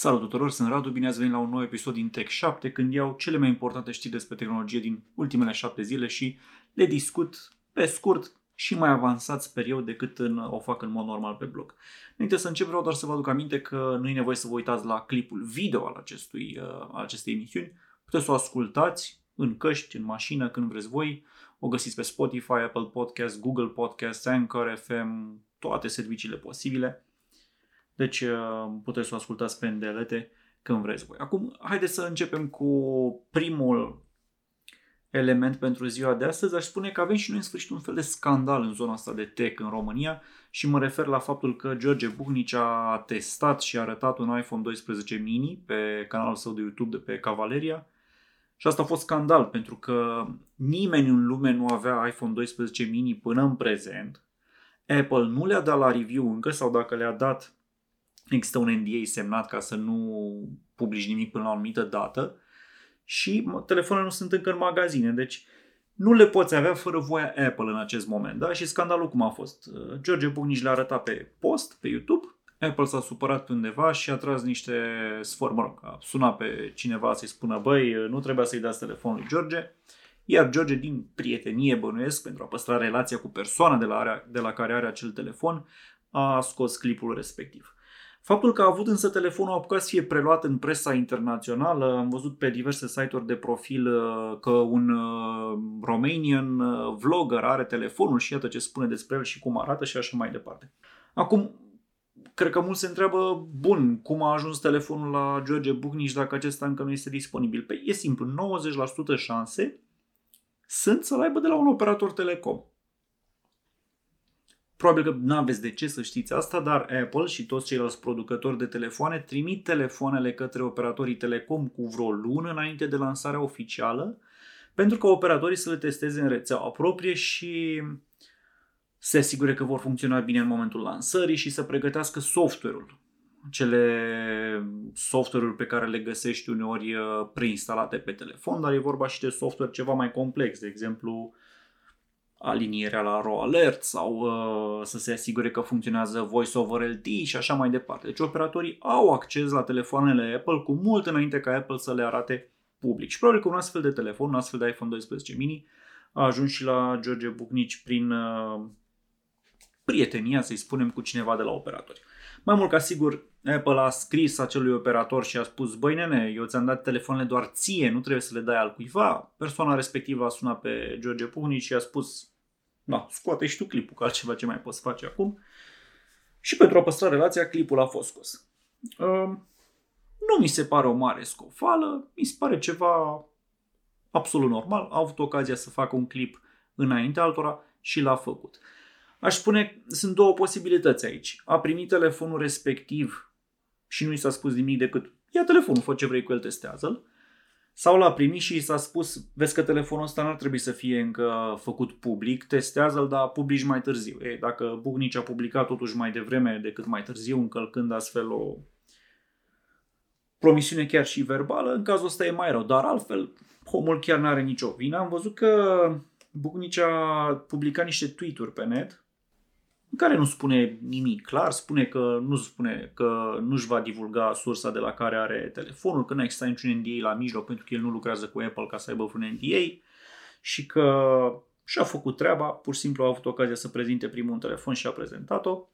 Salut tuturor, sunt Radu, bine ați venit la un nou episod din Tech 7 când iau cele mai importante știri despre tehnologie din ultimele 7 zile și le discut pe scurt și mai avansat, sper eu, decât în, o fac în mod normal pe blog. Înainte să încep, vreau doar să vă aduc aminte că nu e nevoie să vă uitați la clipul video al acestui, uh, acestei emisiuni. Puteți să o ascultați în căști, în mașină, când vreți voi. O găsiți pe Spotify, Apple Podcast, Google Podcast, Anchor FM, toate serviciile posibile. Deci uh, puteți să o ascultați pe îndelete când vreți voi. Acum, haideți să începem cu primul element pentru ziua de astăzi. Aș spune că avem și noi în sfârșit un fel de scandal în zona asta de tech în România și mă refer la faptul că George Buhnici a testat și a arătat un iPhone 12 mini pe canalul său de YouTube de pe Cavaleria. Și asta a fost scandal pentru că nimeni în lume nu avea iPhone 12 mini până în prezent. Apple nu le-a dat la review încă sau dacă le-a dat există un NDA semnat ca să nu publici nimic până la o anumită dată și telefoanele nu sunt încă în magazine, deci nu le poți avea fără voia Apple în acest moment. Da? Și scandalul cum a fost? Uh, George Bucnici le-a arătat pe post, pe YouTube, Apple s-a supărat pe undeva și a tras niște sfor, mă rog, a sunat pe cineva să-i spună, băi, nu trebuia să-i dați telefonul lui George, iar George, din prietenie bănuiesc, pentru a păstra relația cu persoana de la, de la care are acel telefon, a scos clipul respectiv. Faptul că a avut însă telefonul apucat să fie preluat în presa internațională, am văzut pe diverse site-uri de profil uh, că un uh, Romanian uh, vlogger are telefonul și iată ce spune despre el și cum arată și așa mai departe. Acum, cred că mulți se întreabă, bun, cum a ajuns telefonul la George Bucnici dacă acesta încă nu este disponibil? Păi e simplu, 90% șanse sunt să-l aibă de la un operator telecom. Probabil că nu aveți de ce să știți asta, dar Apple și toți ceilalți producători de telefoane trimit telefoanele către operatorii telecom cu vreo lună înainte de lansarea oficială, pentru ca operatorii să le testeze în rețeaua proprie și se asigure că vor funcționa bine în momentul lansării și să pregătească software-ul. Cele software-uri pe care le găsești uneori uh, preinstalate pe telefon, dar e vorba și de software ceva mai complex, de exemplu alinierea la RAW alert sau uh, să se asigure că funcționează voice over LT și așa mai departe. Deci operatorii au acces la telefoanele Apple cu mult înainte ca Apple să le arate public. Și probabil că un astfel de telefon, un astfel de iPhone 12 mini a ajuns și la George Bucnici prin uh, prietenia, să-i spunem, cu cineva de la operatori. Mai mult ca sigur, Apple a scris acelui operator și a spus, băi nene, eu ți-am dat telefoanele doar ție, nu trebuie să le dai al cuiva. Persoana respectivă a sunat pe George Pugni și a spus, da, scoate și tu clipul, că altceva ce mai poți face acum. Și pentru a păstra relația, clipul a fost scos. Uh, nu mi se pare o mare scofală, mi se pare ceva absolut normal. A avut ocazia să facă un clip înainte altora și l-a făcut. Aș spune, sunt două posibilități aici. A primit telefonul respectiv și nu i s-a spus nimic decât ia telefonul, fă ce vrei cu el, testează-l. Sau l-a primit și i s-a spus, vezi că telefonul ăsta n-ar trebui să fie încă făcut public, testează-l, dar publici mai târziu. E, dacă Bucnici a publicat totuși mai devreme decât mai târziu, încălcând astfel o promisiune chiar și verbală, în cazul ăsta e mai rău. Dar altfel, omul chiar n-are nicio vină. Am văzut că Bucnici a publicat niște tweet-uri pe net în care nu spune nimic clar, spune că nu spune că nu-și va divulga sursa de la care are telefonul, că nu există niciun NDA la mijloc pentru că el nu lucrează cu Apple ca să aibă un NDA și că și-a făcut treaba, pur și simplu a avut ocazia să prezinte primul un telefon și a prezentat-o.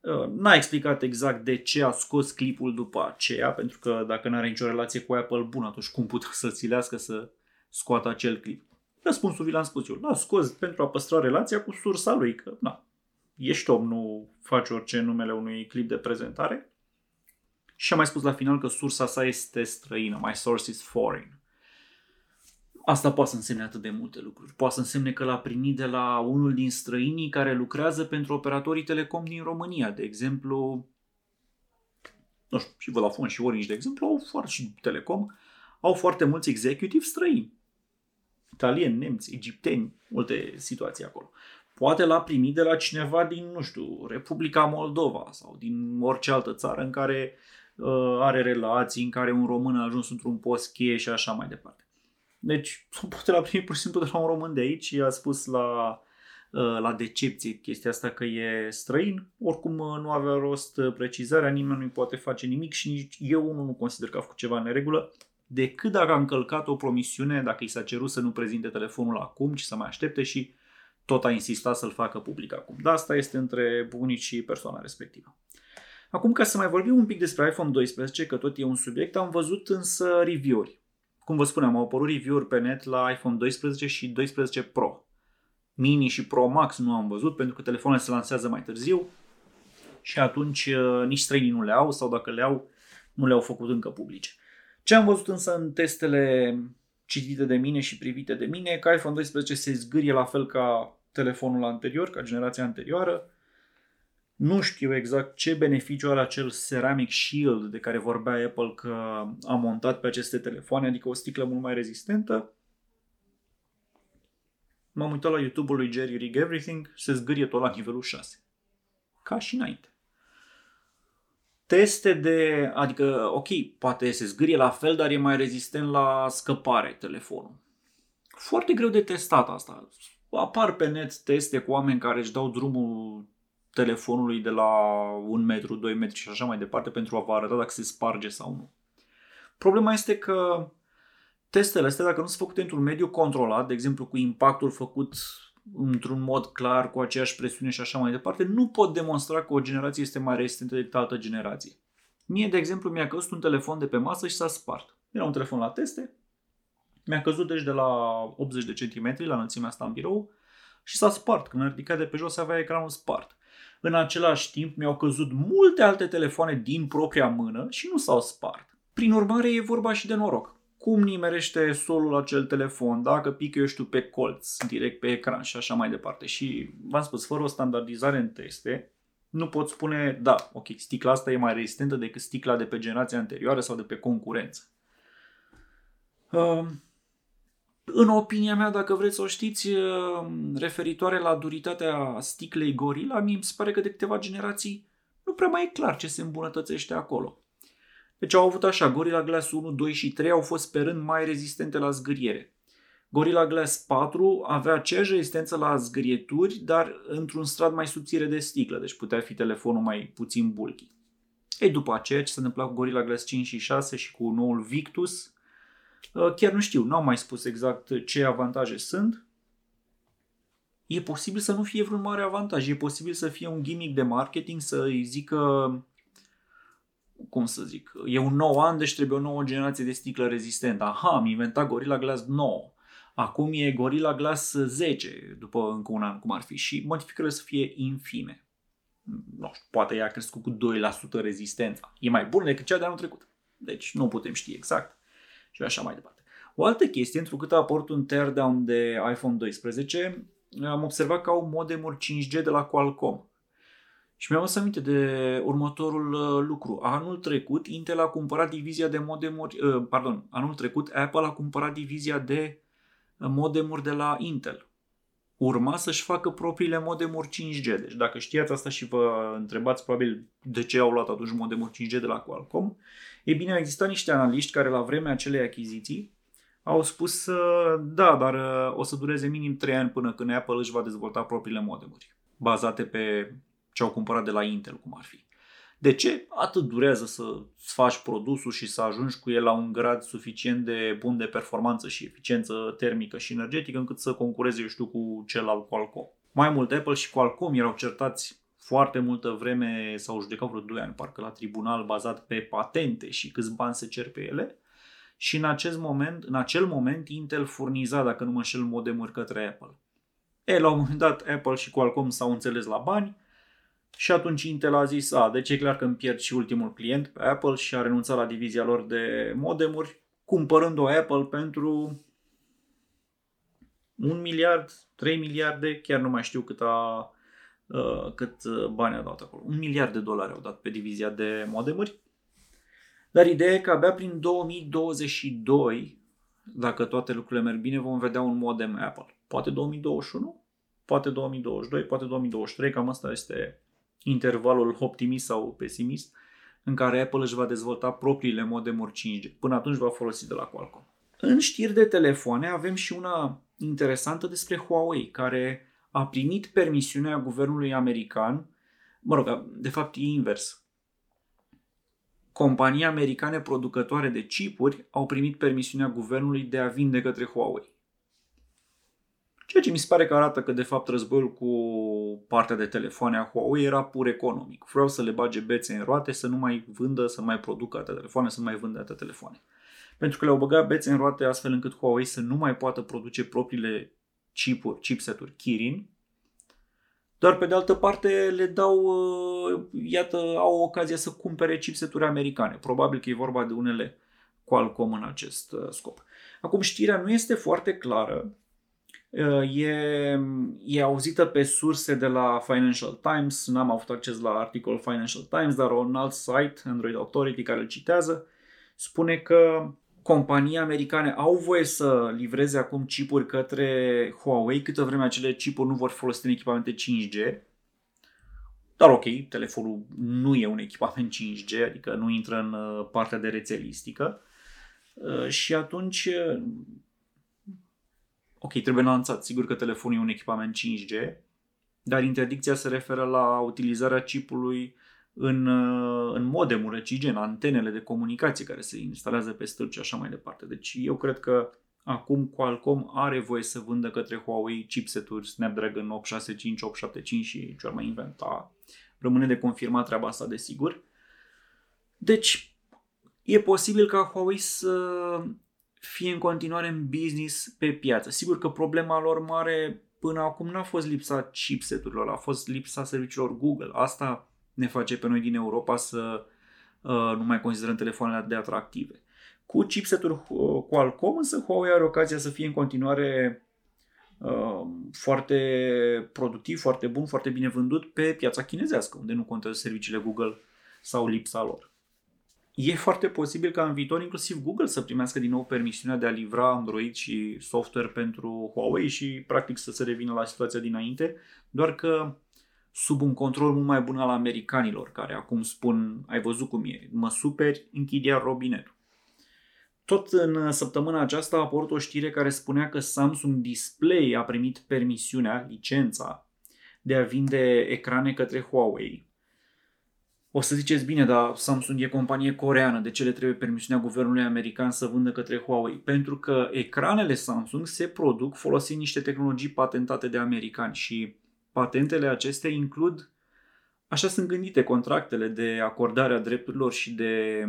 Uh, n-a explicat exact de ce a scos clipul după aceea, pentru că dacă nu are nicio relație cu Apple, bun, atunci cum putea să țilească să scoată acel clip? Răspunsul vi l-am spus eu. L-a scos pentru a păstra relația cu sursa lui, că na, ești om, nu faci orice numele unui clip de prezentare. Și am mai spus la final că sursa sa este străină, my source is foreign. Asta poate să însemne atât de multe lucruri. Poate să însemne că l-a primit de la unul din străinii care lucrează pentru operatorii telecom din România. De exemplu, nu știu, și Vodafone și Orange, de exemplu, au foarte, și Telecom, au foarte mulți executive străini. Italieni, nemți, egipteni, multe situații acolo. Poate l-a primit de la cineva din, nu știu, Republica Moldova sau din orice altă țară în care uh, are relații, în care un român a ajuns într-un post cheie și așa mai departe. Deci, poate l-a primit pur și simplu de la un român de aici și a spus la la decepție chestia asta că e străin. Oricum nu avea rost precizarea, nimeni nu-i poate face nimic și nici eu nu, nu consider că a făcut ceva în neregulă decât dacă a încălcat o promisiune, dacă i s-a cerut să nu prezinte telefonul acum, ci să mai aștepte și tot a insistat să-l facă public acum. Dar asta este între bunici și persoana respectivă. Acum, ca să mai vorbim un pic despre iPhone 12, că tot e un subiect, am văzut însă review-uri. Cum vă spuneam, au apărut review-uri pe net la iPhone 12 și 12 Pro. Mini și Pro Max nu am văzut pentru că telefoanele se lansează mai târziu și atunci uh, nici străinii nu le au sau dacă le au, nu le-au făcut încă publice. Ce am văzut însă în testele citite de mine și privite de mine e că iPhone 12 se zgârie la fel ca telefonul anterior, ca generația anterioară. Nu știu exact ce beneficiu are acel Ceramic Shield de care vorbea Apple că a montat pe aceste telefoane, adică o sticlă mult mai rezistentă. M-am uitat la YouTube-ul lui Jerry Rig Everything, se zgârie tot la nivelul 6. Ca și înainte teste de, adică, ok, poate se zgârie la fel, dar e mai rezistent la scăpare telefonul. Foarte greu de testat asta. Apar pe net teste cu oameni care își dau drumul telefonului de la un metru, 2 metri și așa mai departe pentru a vă arăta dacă se sparge sau nu. Problema este că testele astea, dacă nu sunt făcute într-un mediu controlat, de exemplu cu impactul făcut într-un mod clar, cu aceeași presiune și așa mai departe, nu pot demonstra că o generație este mai rezistentă decât altă generație. Mie, de exemplu, mi-a căzut un telefon de pe masă și s-a spart. Era un telefon la teste, mi-a căzut deci de la 80 de centimetri la înălțimea asta în birou și s-a spart. Când a ridicat de pe jos avea ecranul spart. În același timp mi-au căzut multe alte telefoane din propria mână și nu s-au spart. Prin urmare e vorba și de noroc cum nimerește solul acel telefon, dacă pică, eu știu, pe colț, direct pe ecran și așa mai departe. Și v-am spus, fără o standardizare în teste, nu pot spune, da, ok, sticla asta e mai rezistentă decât sticla de pe generația anterioară sau de pe concurență. Uh, în opinia mea, dacă vreți să o știți, uh, referitoare la duritatea sticlei Gorilla, mi se pare că de câteva generații nu prea mai e clar ce se îmbunătățește acolo. Deci au avut așa, Gorilla Glass 1, 2 și 3 au fost pe rând mai rezistente la zgâriere. Gorilla Glass 4 avea aceeași rezistență la zgârieturi, dar într-un strat mai subțire de sticlă, deci putea fi telefonul mai puțin bulky. Ei, după aceea, ce s-a întâmplat cu Gorilla Glass 5 și 6 și cu noul Victus, ă, chiar nu știu, n-au mai spus exact ce avantaje sunt. E posibil să nu fie vreun mare avantaj, e posibil să fie un gimmick de marketing, să îi zică cum să zic, e un nou an, deci trebuie o nouă generație de sticlă rezistentă. Aha, am inventat Gorilla Glass 9. Acum e Gorilla Glass 10, după încă un an, cum ar fi. Și modificările să fie infime. Nu știu, poate ea a crescut cu 2% rezistența. E mai bună decât cea de anul trecut. Deci nu putem ști exact. Și așa mai departe. O altă chestie, întrucât a apărut un teardown de iPhone 12, am observat că au modemuri 5G de la Qualcomm. Și mi-am adus aminte de următorul uh, lucru. Anul trecut Intel a cumpărat divizia de modemuri, uh, pardon, anul trecut Apple a cumpărat divizia de uh, modemuri de la Intel. Urma să-și facă propriile modemuri 5G. Deci dacă știați asta și vă întrebați probabil de ce au luat atunci modemuri 5G de la Qualcomm, e bine, au existat niște analiști care la vremea acelei achiziții au spus da, dar o să dureze minim 3 ani până când Apple își va dezvolta propriile modemuri bazate pe ce au cumpărat de la Intel, cum ar fi. De ce? Atât durează să faci produsul și să ajungi cu el la un grad suficient de bun de performanță și eficiență termică și energetică încât să concureze, eu știu, cu cel al Qualcomm. Mai mult, Apple și Qualcomm erau certați foarte multă vreme, s-au judecat vreo 2 ani, parcă la tribunal bazat pe patente și câți bani se cer pe ele. Și în acest moment, în acel moment, Intel furniza, dacă nu mă înșel, modemuri către Apple. E, la un moment dat, Apple și Qualcomm s-au înțeles la bani, și atunci Intel a zis, a, deci e clar că îmi pierd și ultimul client pe Apple și a renunțat la divizia lor de modemuri, cumpărând-o Apple pentru un miliard, 3 miliarde, chiar nu mai știu cât, a, uh, cât bani a dat acolo. Un miliard de dolari au dat pe divizia de modemuri. Dar ideea e că abia prin 2022, dacă toate lucrurile merg bine, vom vedea un modem Apple. Poate 2021, poate 2022, poate 2023, cam asta este intervalul optimist sau pesimist în care Apple își va dezvolta propriile modemuri 5G. Până atunci va folosi de la Qualcomm. În știri de telefoane avem și una interesantă despre Huawei, care a primit permisiunea guvernului american, mă rog, de fapt e invers. Companii americane producătoare de chipuri au primit permisiunea guvernului de a vinde către Huawei. Ceea ce mi se pare că arată că, de fapt, războiul cu partea de telefoane a Huawei era pur economic. Vreau să le bage bețe în roate, să nu mai vândă, să nu mai producă atâtea telefoane, să nu mai vândă atâtea telefoane. Pentru că le-au băgat bețe în roate astfel încât Huawei să nu mai poată produce propriile chipuri, chipseturi Kirin, doar pe de altă parte le dau, uh, iată, au ocazia să cumpere chipseturi americane. Probabil că e vorba de unele Qualcomm în acest uh, scop. Acum știrea nu este foarte clară, uh, E, e auzită pe surse de la Financial Times, n-am avut acces la articolul Financial Times, dar un alt site, Android Authority, care îl citează, spune că companii americane au voie să livreze acum chipuri către Huawei, câtă vreme acele chipuri nu vor fi folosite în echipamente 5G. Dar ok, telefonul nu e un echipament 5G, adică nu intră în uh, partea de rețelistică. Uh, și atunci, uh, ok, trebuie lanțat. Sigur că telefonul e un echipament 5G, dar interdicția se referă la utilizarea chipului în, uh, în modemul în antenele de comunicație care se instalează pe stâlci și așa mai departe. Deci eu cred că acum Qualcomm are voie să vândă către Huawei chipseturi Snapdragon 865, 875 și ce ar mai inventa. Rămâne de confirmat treaba asta, desigur. Deci, e posibil ca Huawei să fie în continuare în business pe piață. Sigur că problema lor mare până acum n-a fost lipsa chipseturilor, a fost lipsa serviciilor Google. Asta ne face pe noi din Europa să uh, nu mai considerăm telefoanele de atractive. Cu chipseturi uh, Qualcomm, însă Huawei are ocazia să fie în continuare uh, foarte productiv, foarte bun, foarte bine vândut pe piața chinezească, unde nu contează serviciile Google sau lipsa lor. E foarte posibil ca în viitor inclusiv Google să primească din nou permisiunea de a livra Android și software pentru Huawei și practic să se revină la situația dinainte, doar că sub un control mult mai bun al americanilor, care acum spun, ai văzut cum e, mă superi, închid iar robinetul. Tot în săptămâna aceasta a apărut o știre care spunea că Samsung Display a primit permisiunea, licența, de a vinde ecrane către Huawei. O să ziceți bine, dar Samsung e companie coreană, de ce le trebuie permisiunea guvernului american să vândă către Huawei? Pentru că ecranele Samsung se produc folosind niște tehnologii patentate de americani și Patentele acestea includ, așa sunt gândite contractele de acordare a drepturilor și de,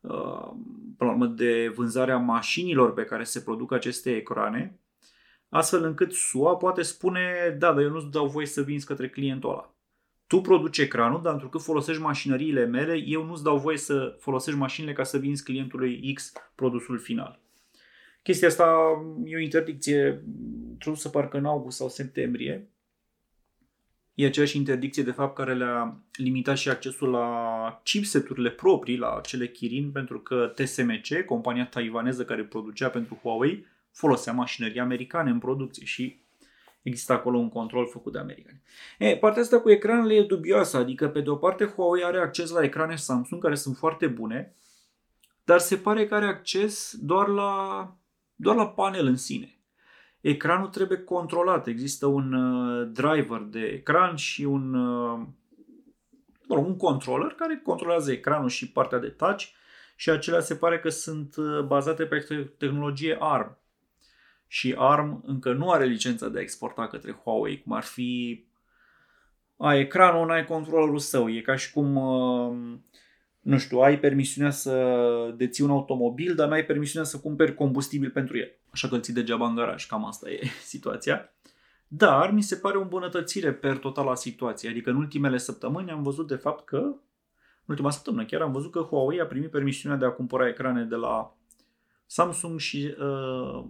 uh, urmă, de vânzarea mașinilor pe care se produc aceste ecrane, astfel încât SUA poate spune, da, dar eu nu-ți dau voie să vinzi către clientul ăla. Tu produci ecranul, dar întrucât folosești mașinăriile mele, eu nu-ți dau voie să folosești mașinile ca să vinzi clientului X produsul final. Chestia asta e o interdicție tradusă parcă în august sau septembrie E aceeași interdicție, de fapt, care le-a limitat și accesul la chipseturile proprii, la cele Kirin, pentru că TSMC, compania taiwaneză care producea pentru Huawei, folosea mașinării americane în producție și există acolo un control făcut de americani. E, partea asta cu ecranele e dubioasă, adică pe de o parte Huawei are acces la ecrane Samsung care sunt foarte bune, dar se pare că are acces doar la, doar la panel în sine ecranul trebuie controlat. Există un uh, driver de ecran și un, uh, un controller care controlează ecranul și partea de touch și acelea se pare că sunt uh, bazate pe tehnologie ARM. Și ARM încă nu are licența de a exporta către Huawei, cum ar fi ai ecranul, n-ai controllerul său. E ca și cum uh, nu știu, ai permisiunea să deții un automobil, dar n-ai permisiunea să cumperi combustibil pentru el. Așa că îl ții degeaba în garaj, cam asta e situația. Dar mi se pare o îmbunătățire per total la situație. Adică în ultimele săptămâni am văzut de fapt că, în ultima săptămână chiar am văzut că Huawei a primit permisiunea de a cumpăra ecrane de la Samsung și uh,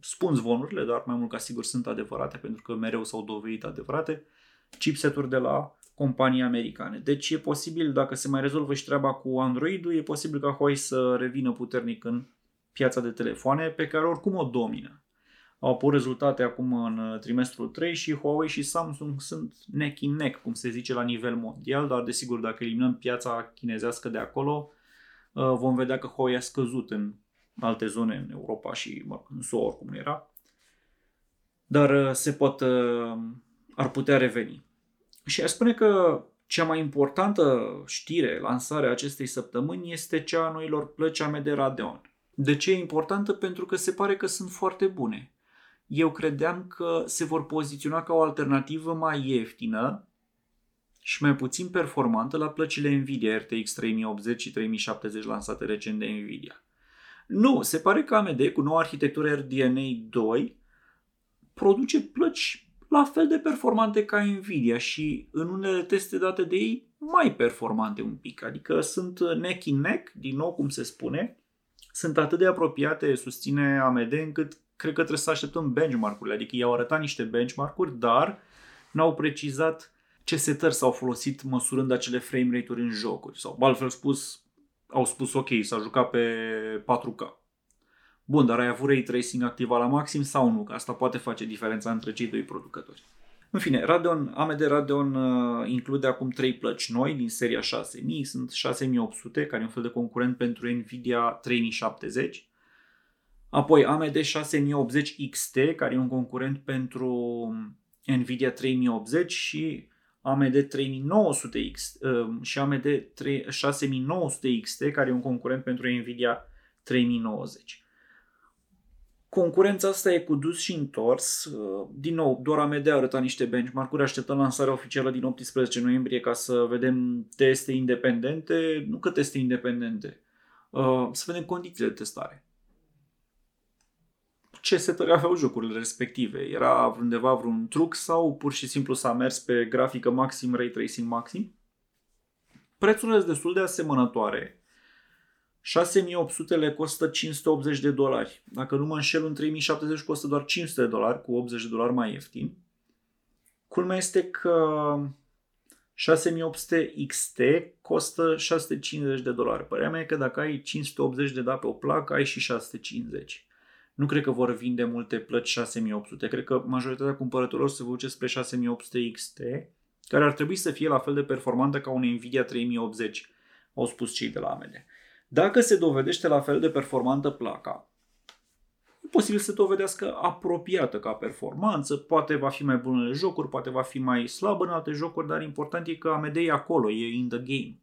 spun zvonurile, dar mai mult ca sigur sunt adevărate pentru că mereu s-au dovedit adevărate, chipseturi de la companii americane. Deci e posibil, dacă se mai rezolvă și treaba cu Android-ul, e posibil ca Huawei să revină puternic în piața de telefoane pe care oricum o domină. Au apărut rezultate acum în trimestrul 3 și Huawei și Samsung sunt neck in neck, cum se zice la nivel mondial, dar desigur dacă eliminăm piața chinezească de acolo, uh, vom vedea că Huawei a scăzut în alte zone în Europa și mă, în SUA oricum nu era. dar se pot, ar putea reveni. Și aș spune că cea mai importantă știre, lansarea acestei săptămâni, este cea a noilor plăci AMD Radeon. De ce e importantă? Pentru că se pare că sunt foarte bune. Eu credeam că se vor poziționa ca o alternativă mai ieftină și mai puțin performantă la plăcile Nvidia RTX 3080 și 3070 lansate recent de Nvidia. Nu, se pare că AMD cu noua arhitectură RDNA 2 produce plăci la fel de performante ca Nvidia și în unele teste date de ei mai performante un pic. Adică sunt neck in neck, din nou cum se spune, sunt atât de apropiate, susține AMD, încât cred că trebuie să așteptăm benchmark-urile. Adică i-au arătat niște benchmark-uri, dar n-au precizat ce setări s-au folosit măsurând acele frame rate-uri în jocuri. Sau, altfel spus, au spus ok, s-a jucat pe 4K. Bun, dar ai avut ray tracing activat la maxim sau nu? Că asta poate face diferența între cei doi producători. În fine, Radeon, AMD Radeon uh, include acum trei plăci noi din seria 6000, sunt 6800, care e un fel de concurent pentru Nvidia 3070. Apoi AMD 6080 XT, care e un concurent pentru Nvidia 3080 și AMD 3900 X, uh, și AMD 6900 XT, care e un concurent pentru Nvidia 3090. Concurența asta e cu dus și întors. Uh, din nou, doar AMD a arătat niște benchmark-uri. Așteptăm lansarea oficială din 18 noiembrie ca să vedem teste independente. Nu că teste independente. Uh, să vedem condițiile de testare. Ce setări aveau jocurile respective? Era undeva vreun truc sau pur și simplu s-a mers pe grafică maxim, ray tracing maxim? Prețurile sunt destul de asemănătoare 6800 le costă 580 de dolari. Dacă nu mă înșel, în 3070 costă doar 500 de dolari, cu 80 de dolari mai ieftin. Culmea este că 6800 XT costă 650 de dolari. Părerea mea e că dacă ai 580 de da pe o placă, ai și 650. Nu cred că vor vinde multe plăci 6800. Cred că majoritatea cumpărătorilor se vor duce spre 6800 XT, care ar trebui să fie la fel de performantă ca un Nvidia 3080, au spus cei de la AMD. Dacă se dovedește la fel de performantă placa, e posibil să se dovedească apropiată ca performanță, poate va fi mai bună în jocuri, poate va fi mai slabă în alte jocuri, dar important e că AMD e acolo, e in the game.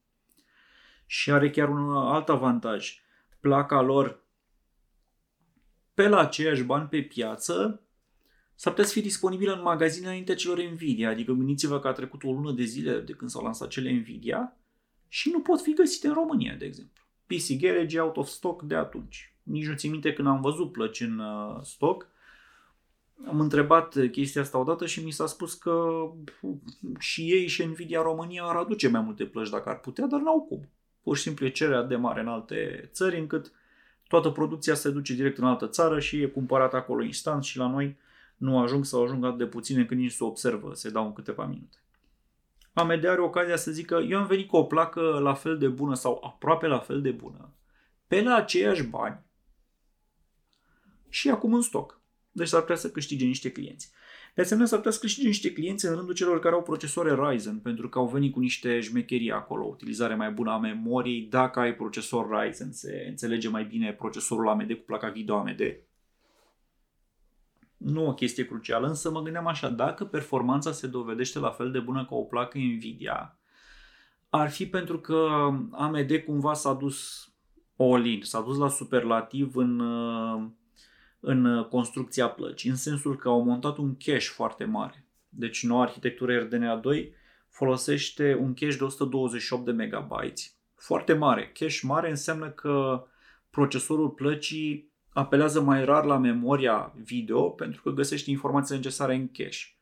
Și are chiar un alt avantaj. Placa lor pe la aceiași bani pe piață s-ar putea să fie disponibilă în magazine înainte celor Nvidia, adică gândiți-vă că a trecut o lună de zile de când s-au lansat cele Nvidia și nu pot fi găsite în România, de exemplu. PC Garage out of stock de atunci. Nici nu țin minte când am văzut plăci în uh, stoc. Am întrebat chestia asta odată și mi s-a spus că și ei și Nvidia România ar aduce mai multe plăci dacă ar putea, dar n-au cum. Pur și simplu e cererea de mare în alte țări încât toată producția se duce direct în altă țară și e cumpărată acolo instant și la noi nu ajung sau ajung atât de puține când nici se observă, se dau în câteva minute. AMD are ocazia să zică eu am venit cu o placă la fel de bună sau aproape la fel de bună, pe la aceiași bani și acum în stoc. Deci s-ar putea să câștige niște clienți. De asemenea, s-ar putea să câștige niște clienți în rândul celor care au procesoare Ryzen, pentru că au venit cu niște șmecherii acolo, utilizare mai bună a memoriei. Dacă ai procesor Ryzen, se înțelege mai bine procesorul AMD cu placa video AMD nu o chestie crucială, însă mă gândeam așa, dacă performanța se dovedește la fel de bună ca o placă Nvidia, ar fi pentru că AMD cumva s-a dus all-in, s-a dus la superlativ în, în construcția plăcii, în sensul că au montat un cache foarte mare. Deci noua arhitectură RDNA 2 folosește un cache de 128 de MB. Foarte mare. Cache mare înseamnă că procesorul plăcii apelează mai rar la memoria video pentru că găsește informații necesare în cache.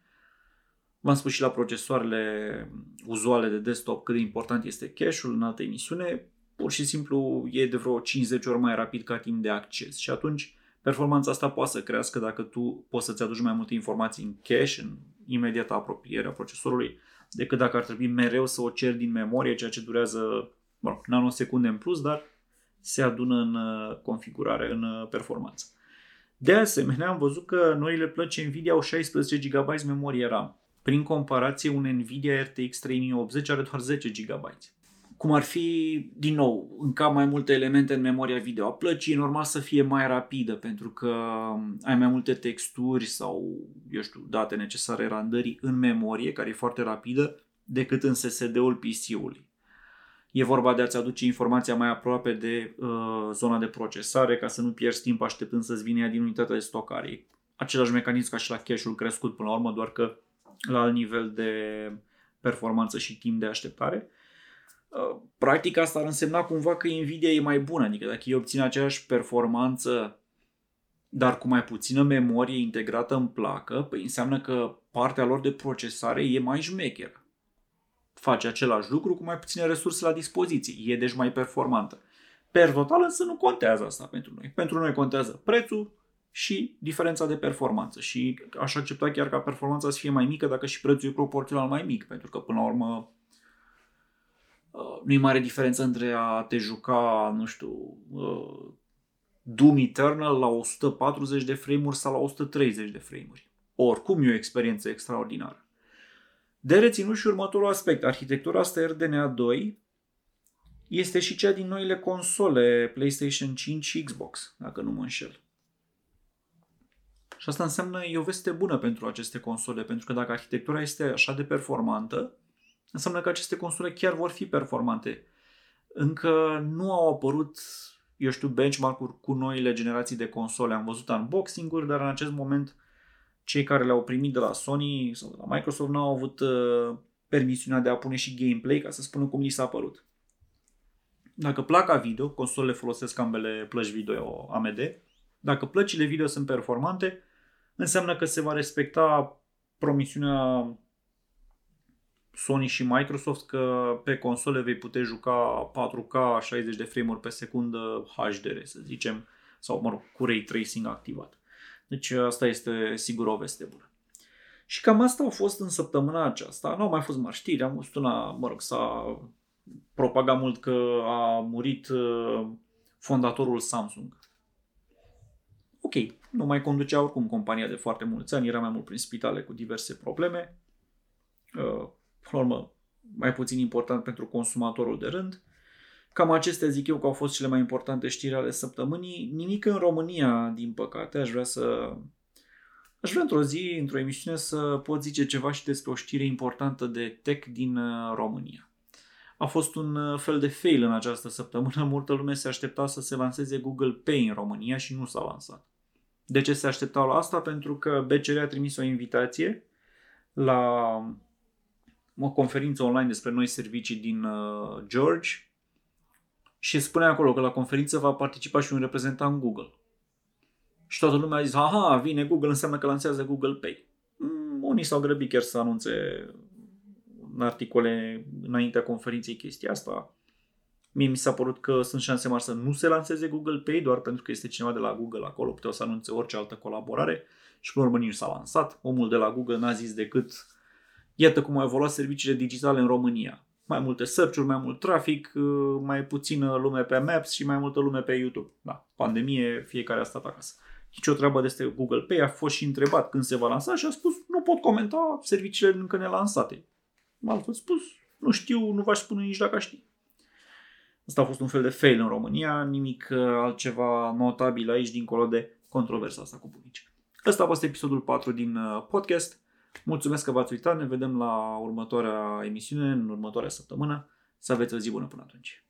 V-am spus și la procesoarele uzuale de desktop cât de important este cache-ul în altă emisiune. Pur și simplu e de vreo 50 ori mai rapid ca timp de acces și atunci performanța asta poate să crească dacă tu poți să-ți aduci mai multe informații în cache, în imediată apropiere a procesorului, decât dacă ar trebui mereu să o ceri din memorie, ceea ce durează mă nanosecunde în plus, dar se adună în uh, configurare, în uh, performanță. De asemenea, am văzut că noile plăci Nvidia au 16 GB memorie RAM. Prin comparație, un Nvidia RTX 3080 are doar 10 GB. cum ar fi, din nou, încă mai multe elemente în memoria video a plăcii, e normal să fie mai rapidă pentru că ai mai multe texturi sau, eu știu, date necesare randării în memorie, care e foarte rapidă, decât în SSD-ul PC-ului. E vorba de a-ți aduce informația mai aproape de uh, zona de procesare ca să nu pierzi timp așteptând să-ți vină ea din unitatea de stocare. E același mecanism ca și la cache-ul crescut până la urmă, doar că la alt nivel de performanță și timp de așteptare. Uh, practic asta ar însemna cumva că Nvidia e mai bună, adică dacă ei obțin aceeași performanță dar cu mai puțină memorie integrată în placă, păi înseamnă că partea lor de procesare e mai șmecheră face același lucru cu mai puține resurse la dispoziție. E deci mai performantă. Per total însă nu contează asta pentru noi. Pentru noi contează prețul și diferența de performanță. Și aș accepta chiar ca performanța să fie mai mică dacă și prețul e proporțional mai mic. Pentru că până la urmă uh, nu e mare diferență între a te juca, nu știu, uh, Doom Eternal la 140 de frame-uri sau la 130 de frame-uri. Oricum e o experiență extraordinară. De reținut și următorul aspect. Arhitectura asta RDNA 2 este și cea din noile console PlayStation 5 și Xbox, dacă nu mă înșel. Și asta înseamnă e o veste bună pentru aceste console, pentru că dacă arhitectura este așa de performantă, înseamnă că aceste console chiar vor fi performante. Încă nu au apărut, eu știu, benchmark-uri cu noile generații de console. Am văzut unboxing-uri, dar în acest moment cei care le-au primit de la Sony sau de la Microsoft n-au avut uh, permisiunea de a pune și gameplay ca să spună cum li s-a părut. Dacă placa video, consolele folosesc ambele plăci video AMD, dacă plăcile video sunt performante, înseamnă că se va respecta promisiunea Sony și Microsoft că pe console vei putea juca 4K 60 de frame-uri pe secundă HDR, să zicem, sau mă rog, cu ray tracing activat. Deci asta este sigur o veste bună. Și cam asta a fost în săptămâna aceasta. Nu au mai fost mari știri. Am văzut una, mă rog, s-a propagat mult că a murit uh, fondatorul Samsung. Ok, nu mai conducea oricum compania de foarte mulți ani, era mai mult prin spitale cu diverse probleme. Uh, până la urmă, mai puțin important pentru consumatorul de rând. Cam acestea zic eu că au fost cele mai importante știri ale săptămânii. Nimic în România, din păcate. Aș vrea să... Aș vrea într-o zi, într-o emisiune, să pot zice ceva și despre o știre importantă de tech din uh, România. A fost un uh, fel de fail în această săptămână. Multă lume se aștepta să se lanseze Google Pay în România și nu s-a lansat. De ce se așteptau la asta? Pentru că BCR a trimis o invitație la o conferință online despre noi servicii din uh, George, și spune acolo că la conferință va participa și un reprezentant Google. Și toată lumea a zis, aha, vine Google, înseamnă că lansează Google Pay. Mm, unii s-au grăbit chiar să anunțe în articole înaintea conferinței chestia asta. Mie mi s-a părut că sunt șanse mari să nu se lanseze Google Pay, doar pentru că este cineva de la Google acolo, puteau să anunțe orice altă colaborare și până urmă nici s-a lansat. Omul de la Google n-a zis decât iată cum au evoluat serviciile digitale în România mai multe search mai mult trafic, uh, mai puțină lume pe Maps și mai multă lume pe YouTube. Da, pandemie, fiecare a stat acasă. Nici o treabă despre Google Pay, a fost și întrebat când se va lansa și a spus nu pot comenta serviciile încă nelansate. Altfel spus, nu știu, nu v-aș spune nici dacă știi. Asta a fost un fel de fail în România, nimic uh, altceva notabil aici dincolo de controversa asta cu bunici. Ăsta a fost episodul 4 din uh, podcast. Mulțumesc că v-ați uitat, ne vedem la următoarea emisiune, în următoarea săptămână. Să aveți o zi bună până atunci.